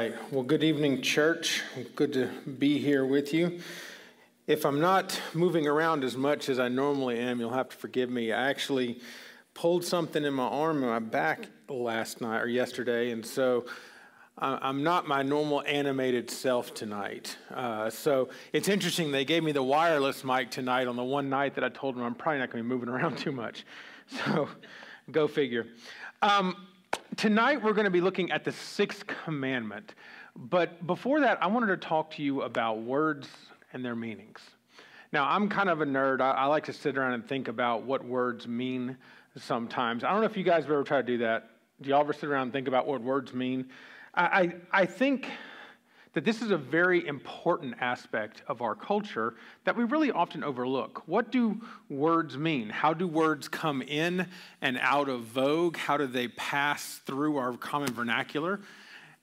right. Well, good evening, church. Good to be here with you. If I'm not moving around as much as I normally am, you'll have to forgive me. I actually pulled something in my arm and my back last night or yesterday, and so I'm not my normal animated self tonight. Uh, so it's interesting. They gave me the wireless mic tonight on the one night that I told them I'm probably not going to be moving around too much. So go figure. Um, tonight we're going to be looking at the sixth commandment. But before that, I wanted to talk to you about words and their meanings. Now, I'm kind of a nerd. I, I, like to sit around and think about what words mean sometimes. I don't know if you guys have ever tried to do that. Do y'all ever sit around and think about what words mean? I, I, I think that this is a very important aspect of our culture that we really often overlook. What do words mean? How do words come in and out of vogue? How do they pass through our common vernacular?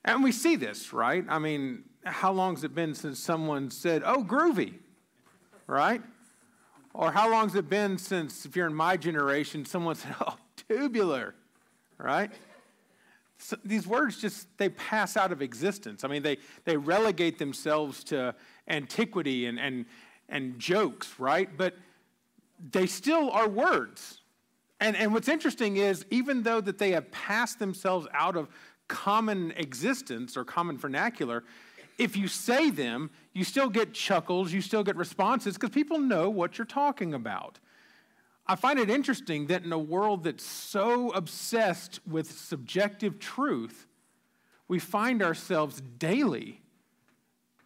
And we see this, right? I mean, how long has it been since someone said, oh, groovy, right? Or how long has it been since, if you're in my generation, someone said, oh, tubular, right? So these words just they pass out of existence. I mean they, they relegate themselves to antiquity and, and, and jokes right? But they still are words. And, and what's interesting is even though that they have passed themselves out of common existence or common vernacular if you say them you still get chuckles you still get responses because people know what you're talking about I find it interesting that in a world that's so obsessed with subjective truth, we find ourselves daily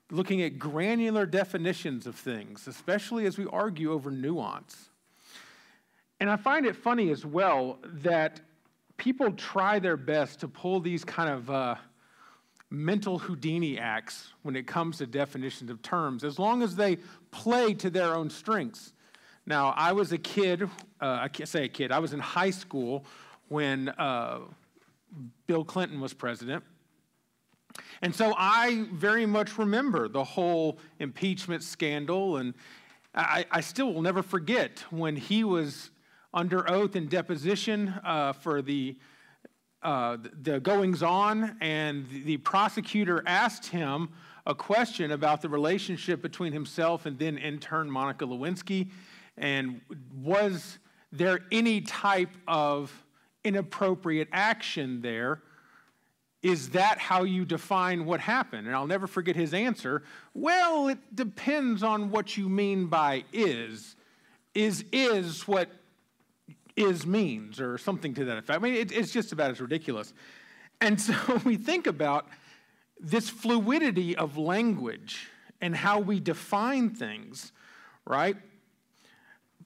looking at granular definitions of things, especially as we argue over nuance. And I find it funny as well that people try their best to pull these kind of uh, mental Houdini acts when it comes to definitions of terms, as long as they play to their own strengths. Now, I was a kid, uh, I can't say a kid, I was in high school when uh, Bill Clinton was president. And so I very much remember the whole impeachment scandal, and I, I still will never forget when he was under oath in deposition uh, for the, uh, the goings on, and the prosecutor asked him a question about the relationship between himself and then intern Monica Lewinsky. And was there any type of inappropriate action there? Is that how you define what happened? And I'll never forget his answer. Well, it depends on what you mean by is. Is is what is means, or something to that effect. I mean, it, it's just about as ridiculous. And so we think about this fluidity of language and how we define things, right?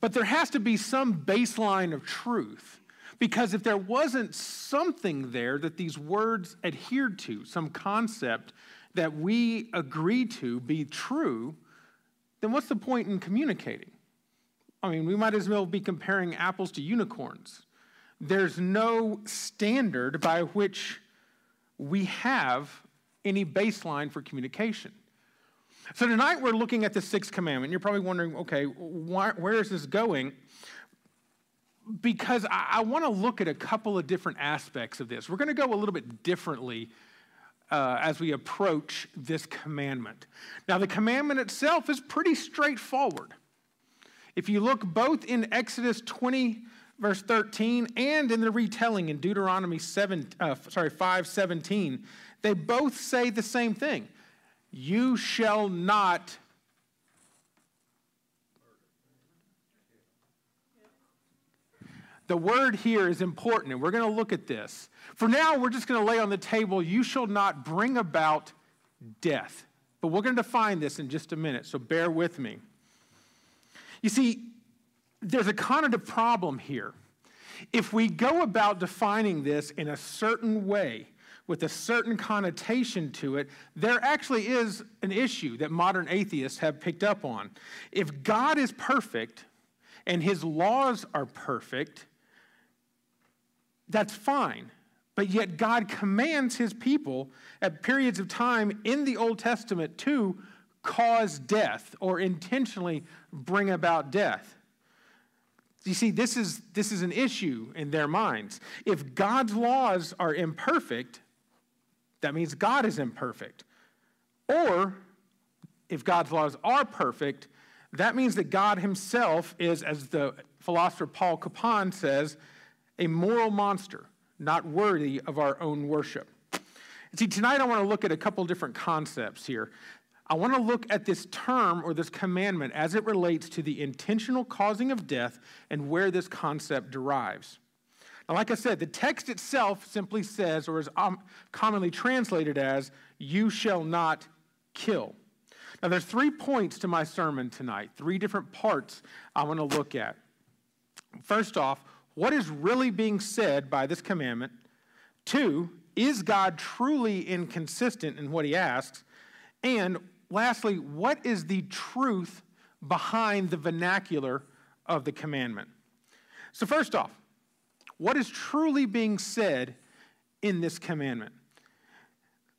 But there has to be some baseline of truth. Because if there wasn't something there that these words adhered to, some concept that we agree to be true, then what's the point in communicating? I mean, we might as well be comparing apples to unicorns. There's no standard by which we have any baseline for communication. So tonight we're looking at the sixth commandment. You're probably wondering, okay, why, where is this going? Because I, I want to look at a couple of different aspects of this. We're going to go a little bit differently uh, as we approach this commandment. Now, the commandment itself is pretty straightforward. If you look both in Exodus 20, verse 13, and in the retelling in Deuteronomy 7, uh, sorry, 5, 17, they both say the same thing. You shall not The word here is important, and we're going to look at this. For now, we're just going to lay on the table, you shall not bring about death. But we're going to define this in just a minute, so bear with me. You see, there's a cognitive problem here. If we go about defining this in a certain way, with a certain connotation to it, there actually is an issue that modern atheists have picked up on. If God is perfect and his laws are perfect, that's fine. But yet, God commands his people at periods of time in the Old Testament to cause death or intentionally bring about death. You see, this is, this is an issue in their minds. If God's laws are imperfect, that means God is imperfect. Or, if God's laws are perfect, that means that God himself is, as the philosopher Paul Copan says, a moral monster, not worthy of our own worship. See, tonight I want to look at a couple different concepts here. I want to look at this term or this commandment as it relates to the intentional causing of death and where this concept derives. Now, like I said, the text itself simply says, or is um, commonly translated as, you shall not kill. Now, there's three points to my sermon tonight, three different parts I want to look at. First off, what is really being said by this commandment? Two, is God truly inconsistent in what he asks? And lastly, what is the truth behind the vernacular of the commandment? So, first off, what is truly being said in this commandment?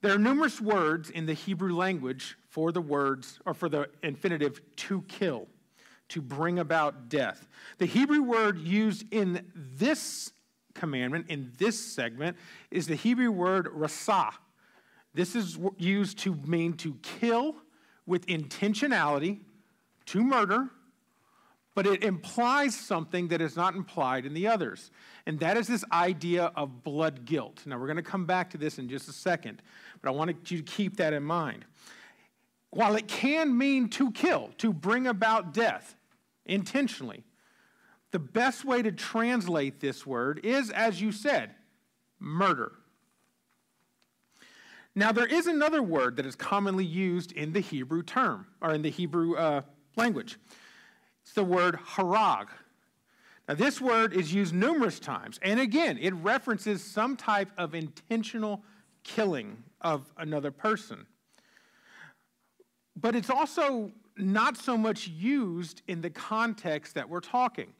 There are numerous words in the Hebrew language for the words, or for the infinitive to kill, to bring about death. The Hebrew word used in this commandment, in this segment, is the Hebrew word rasah. This is used to mean to kill with intentionality, to murder, but it implies something that is not implied in the others. And that is this idea of blood guilt. Now, we're going to come back to this in just a second, but I want you to keep that in mind. While it can mean to kill, to bring about death intentionally, the best way to translate this word is, as you said, murder. Now, there is another word that is commonly used in the Hebrew term, or in the Hebrew uh, language. It's the word harag. Now, this word is used numerous times, and again, it references some type of intentional killing of another person. But it's also not so much used in the context that we're talking.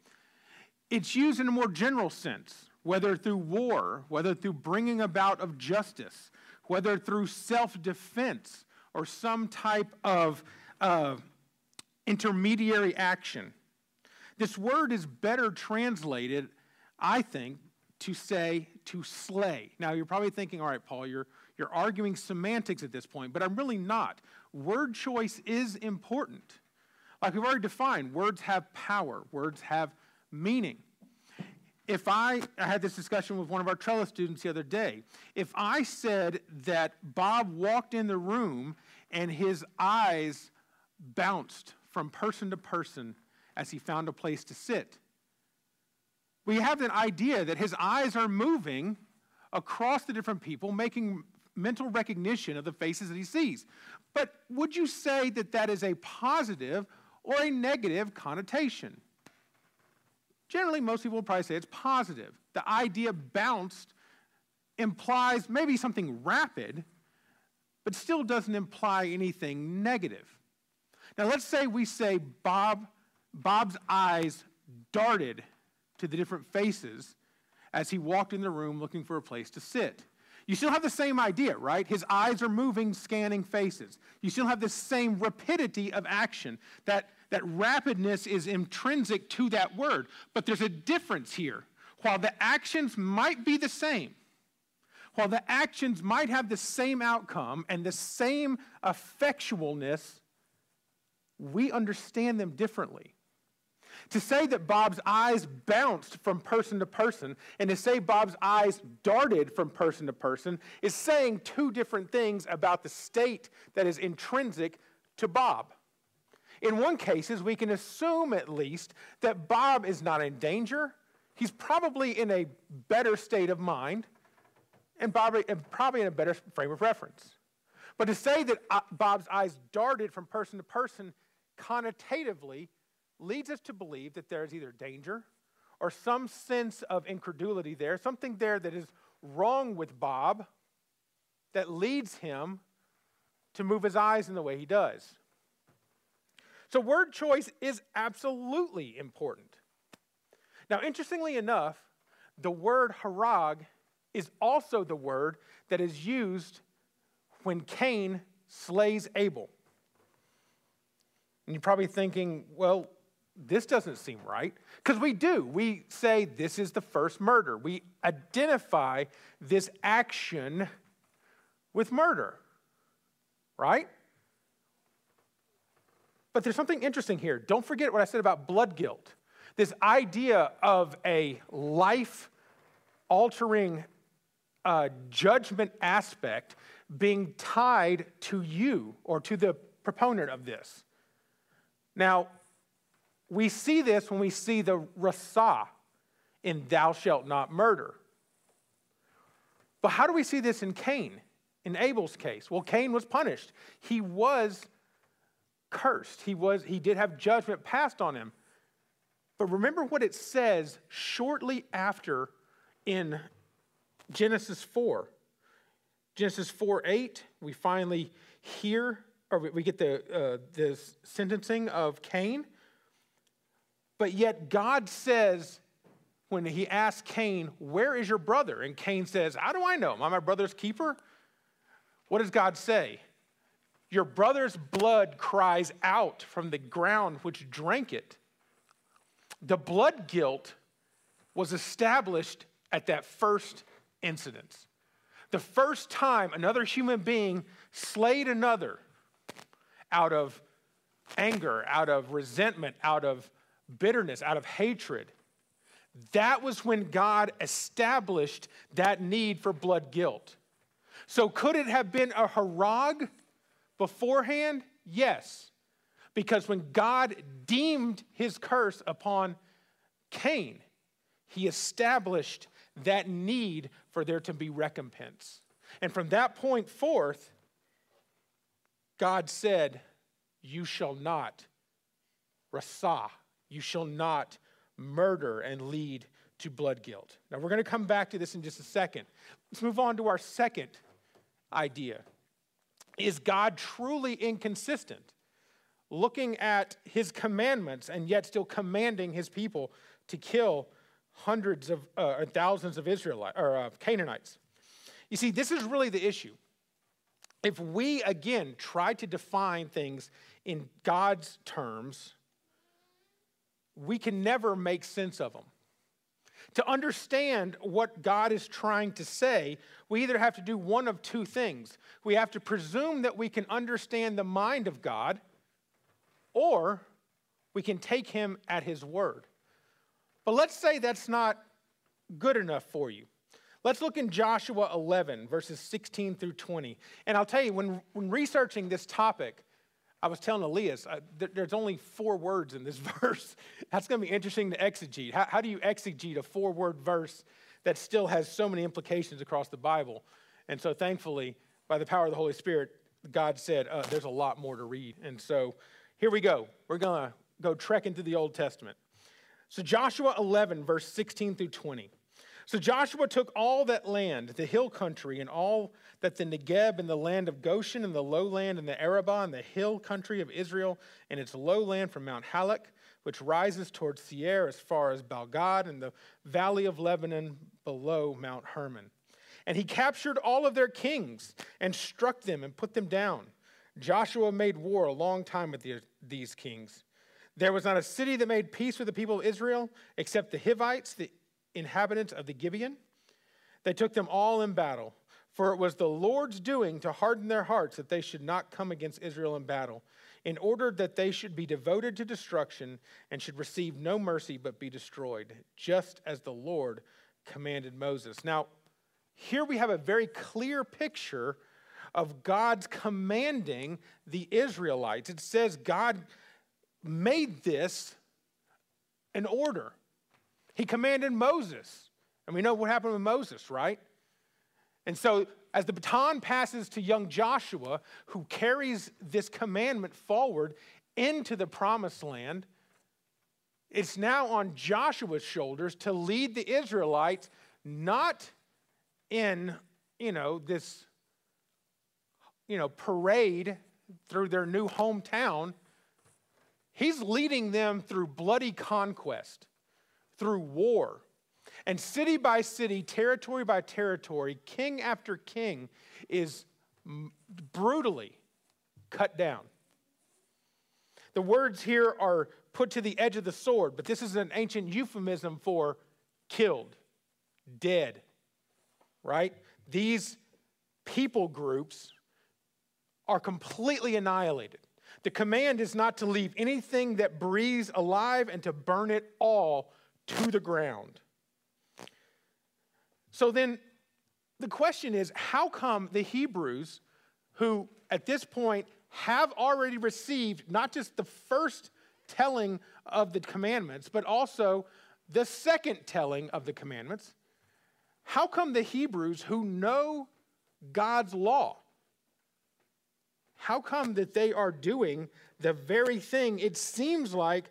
It's used in a more general sense, whether through war, whether through bringing about of justice, whether through self defense or some type of uh, intermediary action. This word is better translated, I think, to say to slay. Now, you're probably thinking, all right, Paul, you're, you're arguing semantics at this point, but I'm really not. Word choice is important. Like we've already defined, words have power, words have meaning. If I, I had this discussion with one of our Trellis students the other day. If I said that Bob walked in the room and his eyes bounced from person to person as he found a place to sit. We have an idea that his eyes are moving across the different people, making mental recognition of the faces that he sees. But would you say that that is a positive or a negative connotation? Generally, most people will probably say it's positive. The idea bounced implies maybe something rapid, but still doesn't imply anything negative. Now, let's say we say Bob, Bob's eyes darted to the different faces as he walked in the room looking for a place to sit. You still have the same idea, right? His eyes are moving, scanning faces. You still have the same rapidity of action. That, that rapidness is intrinsic to that word. But there's a difference here. While the actions might be the same, while the actions might have the same outcome and the same effectualness, we understand them differently. To say that Bob's eyes bounced from person to person and to say Bob's eyes darted from person to person is saying two different things about the state that is intrinsic to Bob. In one cases, we can assume at least that Bob is not in danger. He's probably in a better state of mind and probably in a better frame of reference. But to say that uh, Bob's eyes darted from person to person connotatively leads us to believe that there is either danger or some sense of incredulity there, something there that is wrong with Bob that leads him to move his eyes in the way he does. So, word choice is absolutely important. Now, interestingly enough, the word harag is also the word that is used when Cain slays Abel. And you're probably thinking, well, this doesn't seem right. Because we do. We say this is the first murder. We identify this action with murder, right? But there's something interesting here. Don't forget what I said about blood guilt. This idea of a life altering uh, judgment aspect being tied to you or to the proponent of this. Now, we see this when we see the rasa in thou shalt not murder. But how do we see this in Cain, in Abel's case? Well, Cain was punished. He was cursed. He was he did have judgment passed on him. But remember what it says shortly after in Genesis 4. Genesis 4 8, we finally hear, or we get the, uh, the sentencing of Cain. But yet God says, when he asks Cain, Where is your brother? And Cain says, How do I know? Am I my brother's keeper? What does God say? Your brother's blood cries out from the ground which drank it. The blood guilt was established at that first incident. The first time another human being slayed another out of anger, out of resentment, out of bitterness, out of hatred. That was when God established that need for blood guilt. So, could it have been a harag beforehand? Yes. Because when God deemed his curse upon Cain, he established that need for there to be recompense. And from that point forth, God said, You shall not rasa, you shall not murder and lead to blood guilt. Now, we're going to come back to this in just a second. Let's move on to our second idea. Is God truly inconsistent? Looking at his commandments and yet still commanding his people to kill hundreds of uh, thousands of Israelites or uh, Canaanites. You see, this is really the issue. If we again try to define things in God's terms, we can never make sense of them. To understand what God is trying to say, we either have to do one of two things. We have to presume that we can understand the mind of God, or we can take him at his word. But let's say that's not good enough for you. Let's look in Joshua 11, verses 16 through 20. And I'll tell you, when, when researching this topic, I was telling Elias, uh, th- there's only four words in this verse. That's going to be interesting to exegete. How, how do you exegete a four word verse that still has so many implications across the Bible? And so, thankfully, by the power of the Holy Spirit, God said, uh, there's a lot more to read. And so, here we go. We're going to go trek into the Old Testament. So, Joshua 11, verse 16 through 20. So Joshua took all that land, the hill country, and all that the Negeb and the land of Goshen and the lowland and the Arabah and the hill country of Israel and its lowland from Mount Halak, which rises towards Seir as far as Baalgad and the valley of Lebanon below Mount Hermon. And he captured all of their kings and struck them and put them down. Joshua made war a long time with these kings. There was not a city that made peace with the people of Israel except the Hivites, the inhabitants of the Gibeon. They took them all in battle, for it was the Lord's doing to harden their hearts that they should not come against Israel in battle, in order that they should be devoted to destruction and should receive no mercy but be destroyed, just as the Lord commanded Moses. Now, here we have a very clear picture of God's commanding the Israelites. It says God made this an order. He commanded Moses. And we know what happened with Moses, right? And so, as the baton passes to young Joshua, who carries this commandment forward into the promised land, it's now on Joshua's shoulders to lead the Israelites not in, you know, this, you know, parade through their new hometown. He's leading them through bloody conquest through war. And city by city, territory by territory, king after king is brutally cut down. The words here are put to the edge of the sword, but this is an ancient euphemism for killed, dead, right? These people groups are completely annihilated. The command is not to leave anything that breathes alive and to burn it all to the ground. So then the question is how come the Hebrews, who at this point have already received not just the first telling of the commandments, but also the second telling of the commandments, how come the Hebrews who know God's law, how come that they are doing the very thing it seems like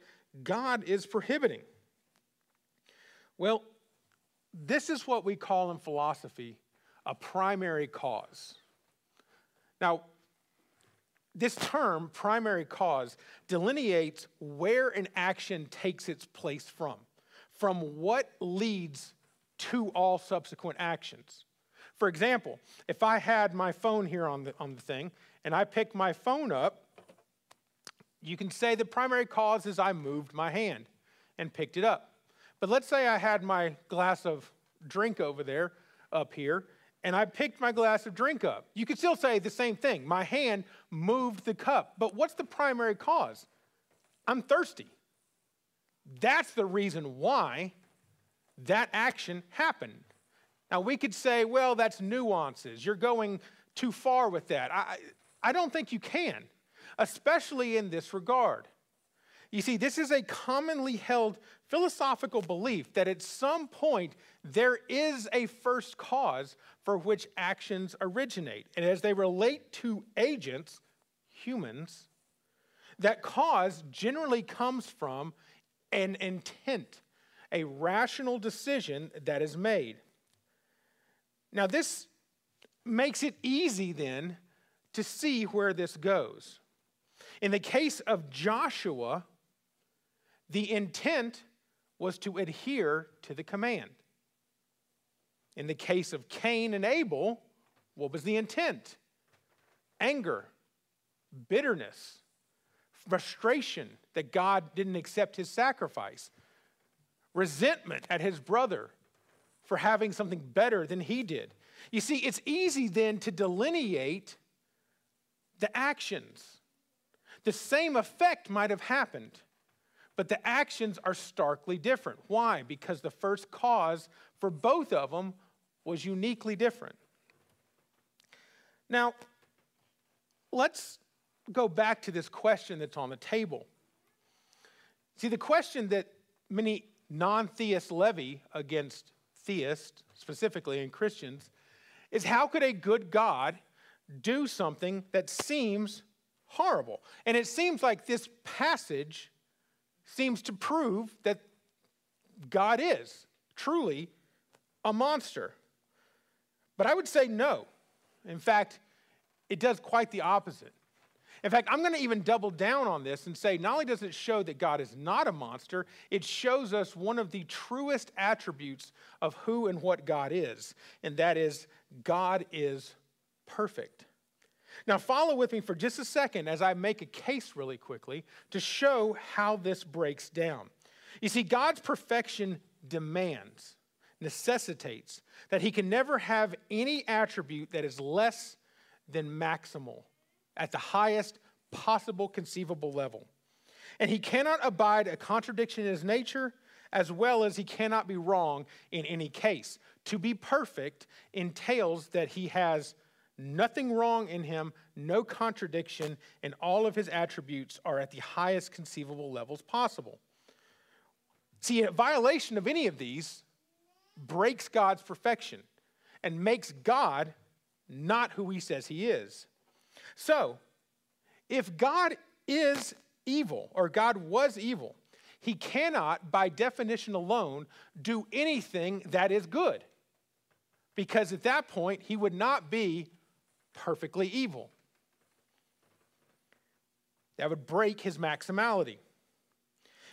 God is prohibiting? Well, this is what we call in philosophy a primary cause. Now, this term, primary cause, delineates where an action takes its place from, from what leads to all subsequent actions. For example, if I had my phone here on the, on the thing and I pick my phone up, you can say the primary cause is I moved my hand and picked it up. But let's say I had my glass of drink over there up here and I picked my glass of drink up. You could still say the same thing. My hand moved the cup. But what's the primary cause? I'm thirsty. That's the reason why that action happened. Now, we could say, well, that's nuances. You're going too far with that. I, I don't think you can, especially in this regard. You see, this is a commonly held philosophical belief that at some point there is a first cause for which actions originate. And as they relate to agents, humans, that cause generally comes from an intent, a rational decision that is made. Now, this makes it easy then to see where this goes. In the case of Joshua, the intent was to adhere to the command. In the case of Cain and Abel, what was the intent? Anger, bitterness, frustration that God didn't accept his sacrifice, resentment at his brother for having something better than he did. You see, it's easy then to delineate the actions. The same effect might have happened but the actions are starkly different. Why? Because the first cause for both of them was uniquely different. Now, let's go back to this question that's on the table. See, the question that many non theists levy against theists, specifically and Christians, is how could a good God do something that seems horrible? And it seems like this passage seems to prove that God is truly a monster. But I would say no. In fact, it does quite the opposite. In fact, I'm going to even double down on this and say not only does it show that God is not a monster, it shows us one of the truest attributes of who and what God is, and that is God is perfect. Now, follow with me for just a second as I make a case really quickly to show how this breaks down. You see, God's perfection demands, necessitates that He can never have any attribute that is less than maximal at the highest possible conceivable level. And He cannot abide a contradiction in His nature, as well as He cannot be wrong in any case. To be perfect entails that He has nothing wrong in him, no contradiction, and all of his attributes are at the highest conceivable levels possible. See, a violation of any of these breaks God's perfection and makes God not who he says he is. So, if God is evil, or God was evil, he cannot, by definition alone, do anything that is good. Because at that point, he would not be perfectly evil. That would break his maximality.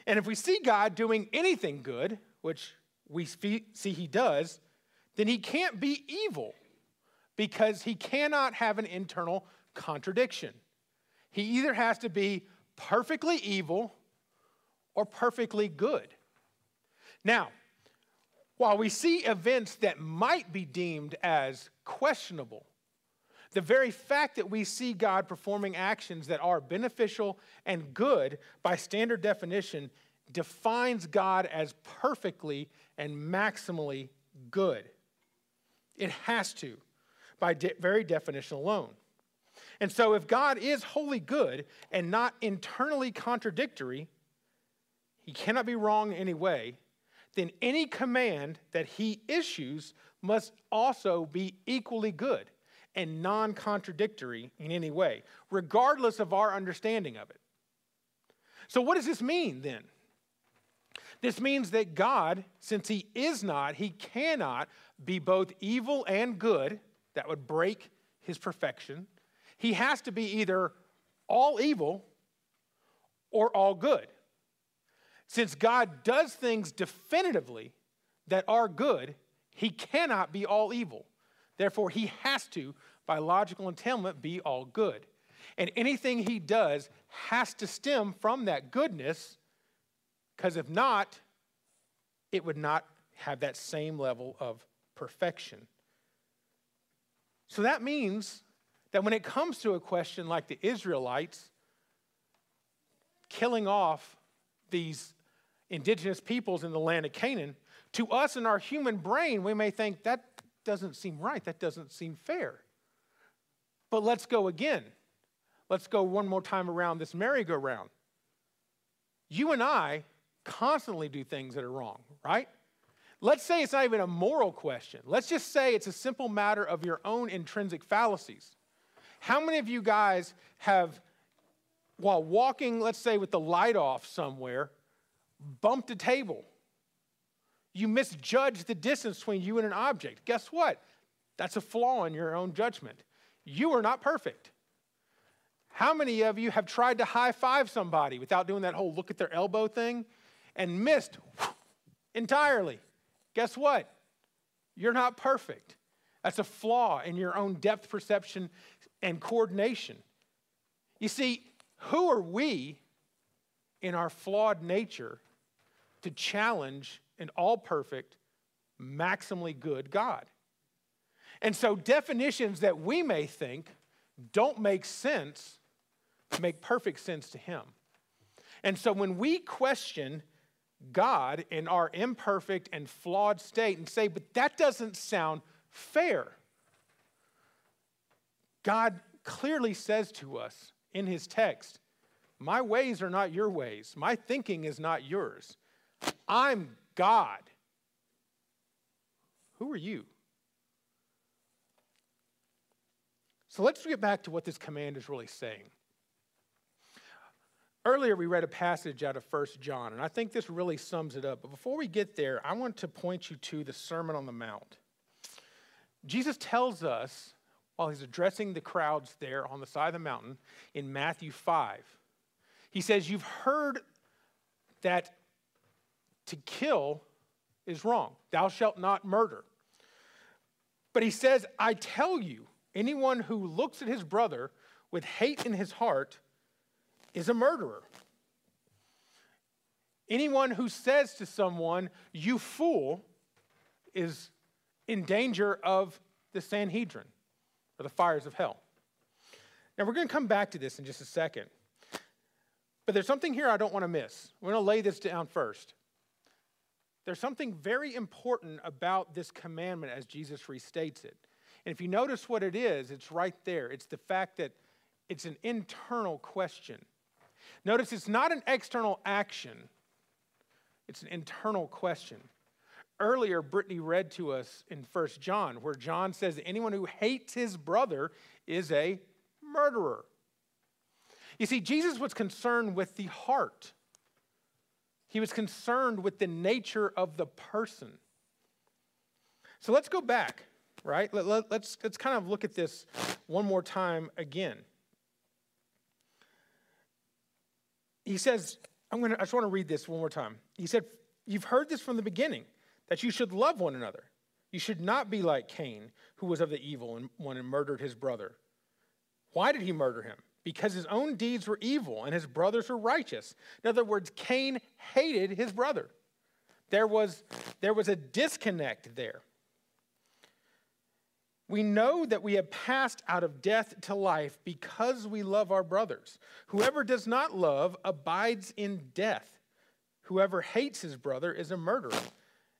And if we see God doing anything good, which we see he does, then he can't be evil because he cannot have an internal contradiction. He either has to be perfectly evil or perfectly good. Now, while we see events that might be deemed as questionable, The very fact that we see God performing actions that are beneficial and good by standard definition defines God as perfectly and maximally good. It has to, by de- very definition alone. And so, if God is wholly good and not internally contradictory, he cannot be wrong in any way, then any command that he issues must also be equally good and non contradictory in any way, regardless of our understanding of it. So, what does this mean then? This means that God, since He is not, He cannot be both evil and good. That would break His perfection. He has to be either all evil or all good. Since God does things definitively that are good, He cannot be all evil. Therefore, he has to, by logical entailment, be all good. And anything he does has to stem from that goodness, because if not, it would not have that same level of perfection. So that means that when it comes to a question like the Israelites killing off these indigenous peoples in the land of Canaan, to us in our human brain, we may think that doesn't seem right. That doesn't seem fair. But let's go again. Let's go one more time around this merry-go-round. You and I constantly do things that are wrong, right? Let's say it's not even a moral question. Let's just say it's a simple matter of your own intrinsic fallacies. How many of you guys have, while walking, let's say with the light off somewhere, bumped a table? You misjudge the distance between you and an object. Guess what? That's a flaw in your own judgment. You are not perfect. How many of you have tried to high five somebody without doing that whole look at their elbow thing and missed entirely? Guess what? You're not perfect. That's a flaw in your own depth perception and coordination. You see, who are we in our flawed nature to challenge an all perfect, maximally good God. And so, definitions that we may think don't make sense make perfect sense to Him. And so, when we question God in our imperfect and flawed state and say, but that doesn't sound fair, God clearly says to us in His text, My ways are not your ways, my thinking is not yours. I'm God. Who are you? So let's get back to what this command is really saying. Earlier, we read a passage out of 1 John, and I think this really sums it up. But before we get there, I want to point you to the Sermon on the Mount. Jesus tells us, while he's addressing the crowds there on the side of the mountain in Matthew 5, he says, You've heard that to kill is wrong. Thou shalt not murder. But he says, I tell you, anyone who looks at his brother with hate in his heart is a murderer. Anyone who says to someone, you fool, is in danger of the Sanhedrin or the fires of hell. Now, we're going to come back to this in just a second. But there's something here I don't want to miss. We're going to lay this down first. There's something very important about this commandment as Jesus restates it. And if you notice what it is, it's right there. It's the fact that it's an internal question. Notice it's not an external action, it's an internal question. Earlier, Brittany read to us in 1 John, where John says anyone who hates his brother is a murderer. You see, Jesus was concerned with the heart. He was concerned with the nature of the person. So let's go back, right? Let, let, let's, let's kind of look at this one more time again. He says, I'm gonna, I just want to read this one more time. He said, You've heard this from the beginning, that you should love one another. You should not be like Cain, who was of the evil and one and murdered his brother. Why did he murder him? Because his own deeds were evil and his brothers were righteous. In other words, Cain hated his brother. There was, there was a disconnect there. We know that we have passed out of death to life because we love our brothers. Whoever does not love abides in death. Whoever hates his brother is a murderer.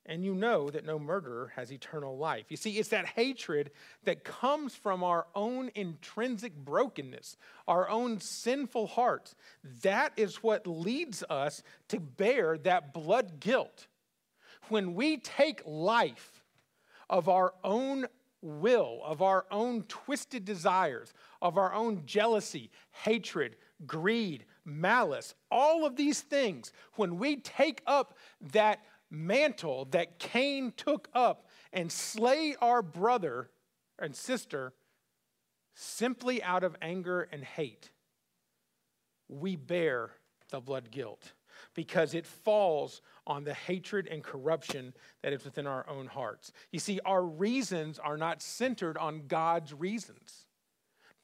And you know that no murderer has eternal life. You see, it's that hatred that comes from our own intrinsic brokenness, our own sinful hearts. That is what leads us to bear that blood guilt. When we take life of our own will, of our own twisted desires, of our own jealousy, hatred, greed, malice, all of these things, when we take up that mantle that Cain took up and slay our brother and sister simply out of anger and hate, we bear the blood guilt because it falls on the hatred and corruption that is within our own hearts. You see, our reasons are not centered on God's reasons.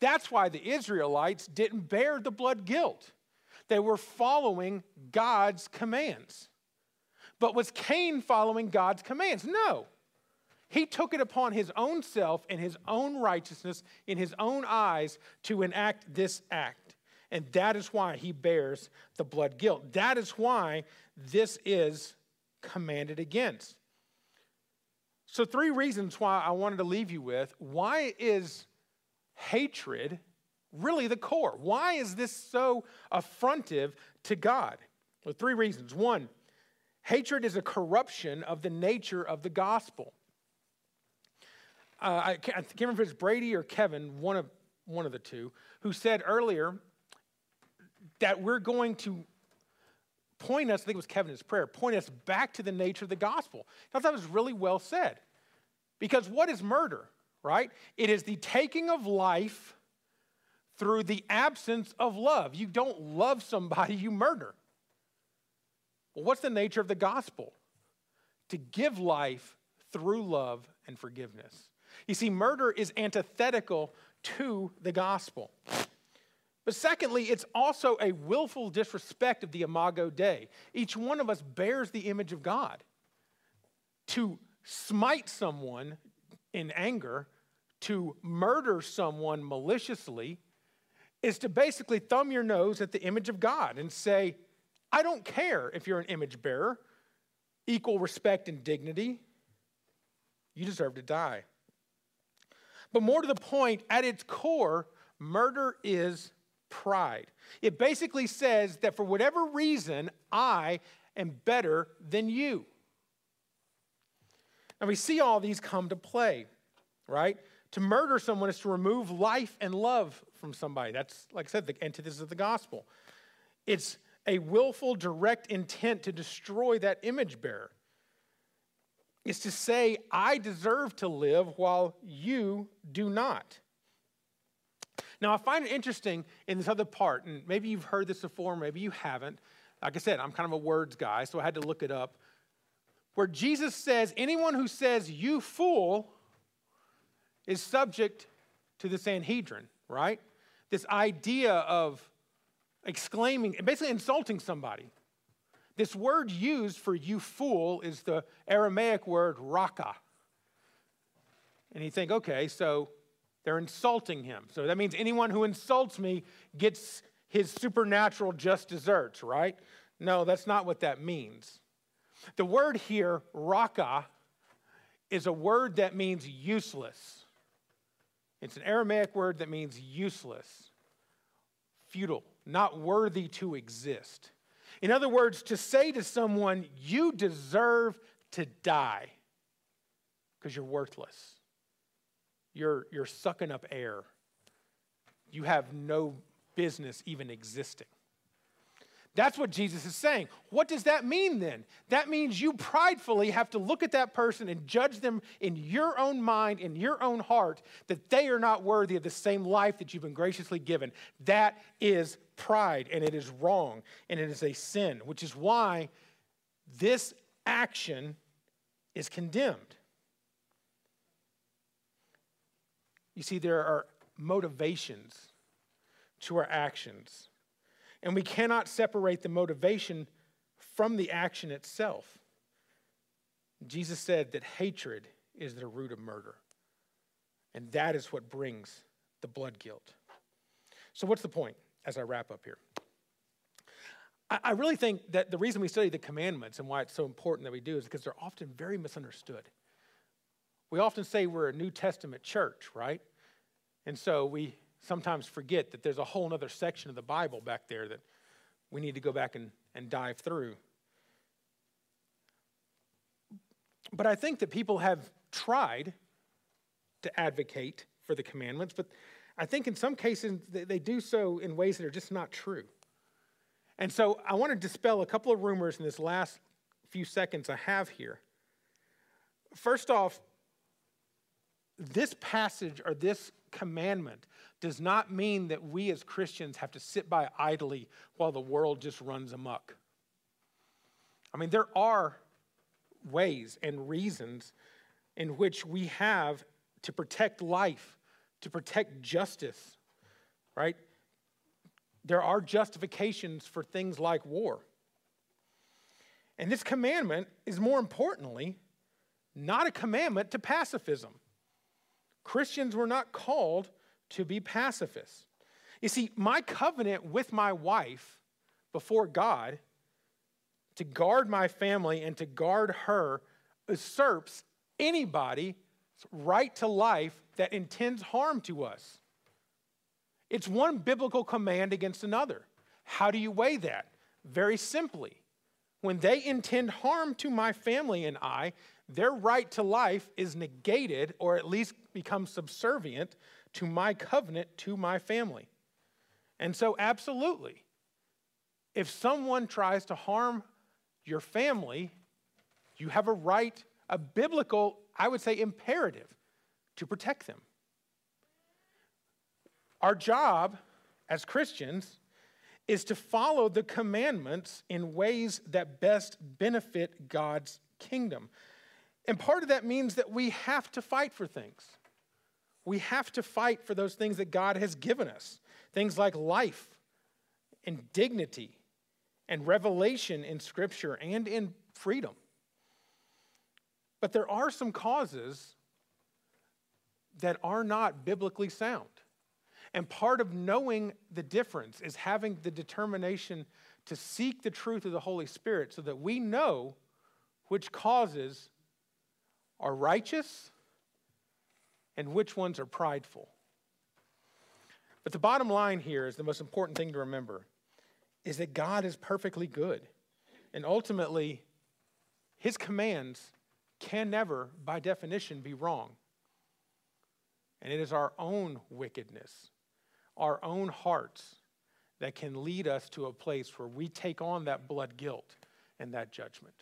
That's why the Israelites didn't bear the blood guilt. They were following God's commands. But was Cain following God's commands? No. He took it upon his own self and his own righteousness in his own eyes to enact this act. And that is why he bears the blood guilt. That is why this is commanded against. So, three reasons why I wanted to leave you with why is hatred really the core? Why is this so affrontive to God? Well, three reasons. One, hatred is a corruption of the nature of the gospel. Uh, I, can't, I can't remember if it's Brady or Kevin, one of, one of the two, who said earlier that we're going to point us, I think it was Kevin's prayer, point us back to the nature of the gospel. I thought that was really well said. Because what is murder, right? It is the taking of life through the absence of love. You don't love somebody, you murder. Well, what's the nature of the gospel? To give life through love and forgiveness. You see, murder is antithetical to the gospel. But secondly, it's also a willful disrespect of the Imago Dei. Each one of us bears the image of God. To smite someone in anger, to murder someone maliciously, is to basically thumb your nose at the image of God and say, I don't care if you're an image bearer, equal respect and dignity. You deserve to die. But more to the point, at its core, murder is pride. It basically says that for whatever reason, I am better than you. And we see all these come to play, right? To murder someone is to remove life and love from somebody. That's, like I said, the antithesis of the gospel. It's a willful, direct intent to destroy that image bearer. It's to say, I deserve to live while you do not. Now, I find it interesting in this other part, and maybe you've heard this before, maybe you haven't. Like I said, I'm kind of a words guy, so I had to look it up. Where Jesus says, anyone who says, you fool, is subject to the Sanhedrin, right? This idea of exclaiming, basically insulting somebody. This word used for you fool is the Aramaic word raka. And you think, okay, so they're insulting him. So that means anyone who insults me gets his supernatural just desserts, right? No, that's not what that means. The word here, raka, is a word that means useless. It's an Aramaic word that means useless, futile, not worthy to exist. In other words, to say to someone, you deserve to die because you're worthless. You're, you're sucking up air. You have no business even existing. That's what Jesus is saying. What does that mean then? That means you pridefully have to look at that person and judge them in your own mind, in your own heart, that they are not worthy of the same life that you've been graciously given. That is pride, and it is wrong, and it is a sin, which is why this action is condemned. You see, there are motivations to our actions, and we cannot separate the motivation from the action itself. Jesus said that hatred is the root of murder. And that is what brings the blood guilt. So, what's the point as I wrap up here? I really think that the reason we study the commandments and why it's so important that we do is because they're often very misunderstood. We often say we're a New Testament church, right? And so we sometimes forget that there's a whole other section of the Bible back there that we need to go back and, and dive through. But I think that people have tried to advocate for the commandments, but I think in some cases they do so in ways that are just not true. And so I want to dispel a couple of rumors in this last few seconds I have here. First off, this passage or this commandment does not mean that we as Christians have to sit by idly while the world just runs amok. I mean, there are ways and reasons in which we have to protect life, to protect justice, right? There are justifications for things like war. And this commandment is more importantly not a commandment to pacifism. Christians were not called to be pacifists. You see, my covenant with my wife before God to guard my family and to guard her usurps anybody's right to life that intends harm to us. It's one biblical command against another. How do you weigh that? Very simply. When they intend harm to my family and I, their right to life is negated or at least becomes subservient to my covenant to my family. And so, absolutely, if someone tries to harm your family, you have a right, a biblical, I would say, imperative to protect them. Our job as Christians is to follow the commandments in ways that best benefit God's kingdom. And part of that means that we have to fight for things. We have to fight for those things that God has given us things like life and dignity and revelation in Scripture and in freedom. But there are some causes that are not biblically sound. And part of knowing the difference is having the determination to seek the truth of the Holy Spirit so that we know which causes are righteous and which ones are prideful. But the bottom line here is the most important thing to remember is that God is perfectly good. And ultimately, his commands can never, by definition, be wrong. And it is our own wickedness, our own hearts, that can lead us to a place where we take on that blood guilt and that judgment.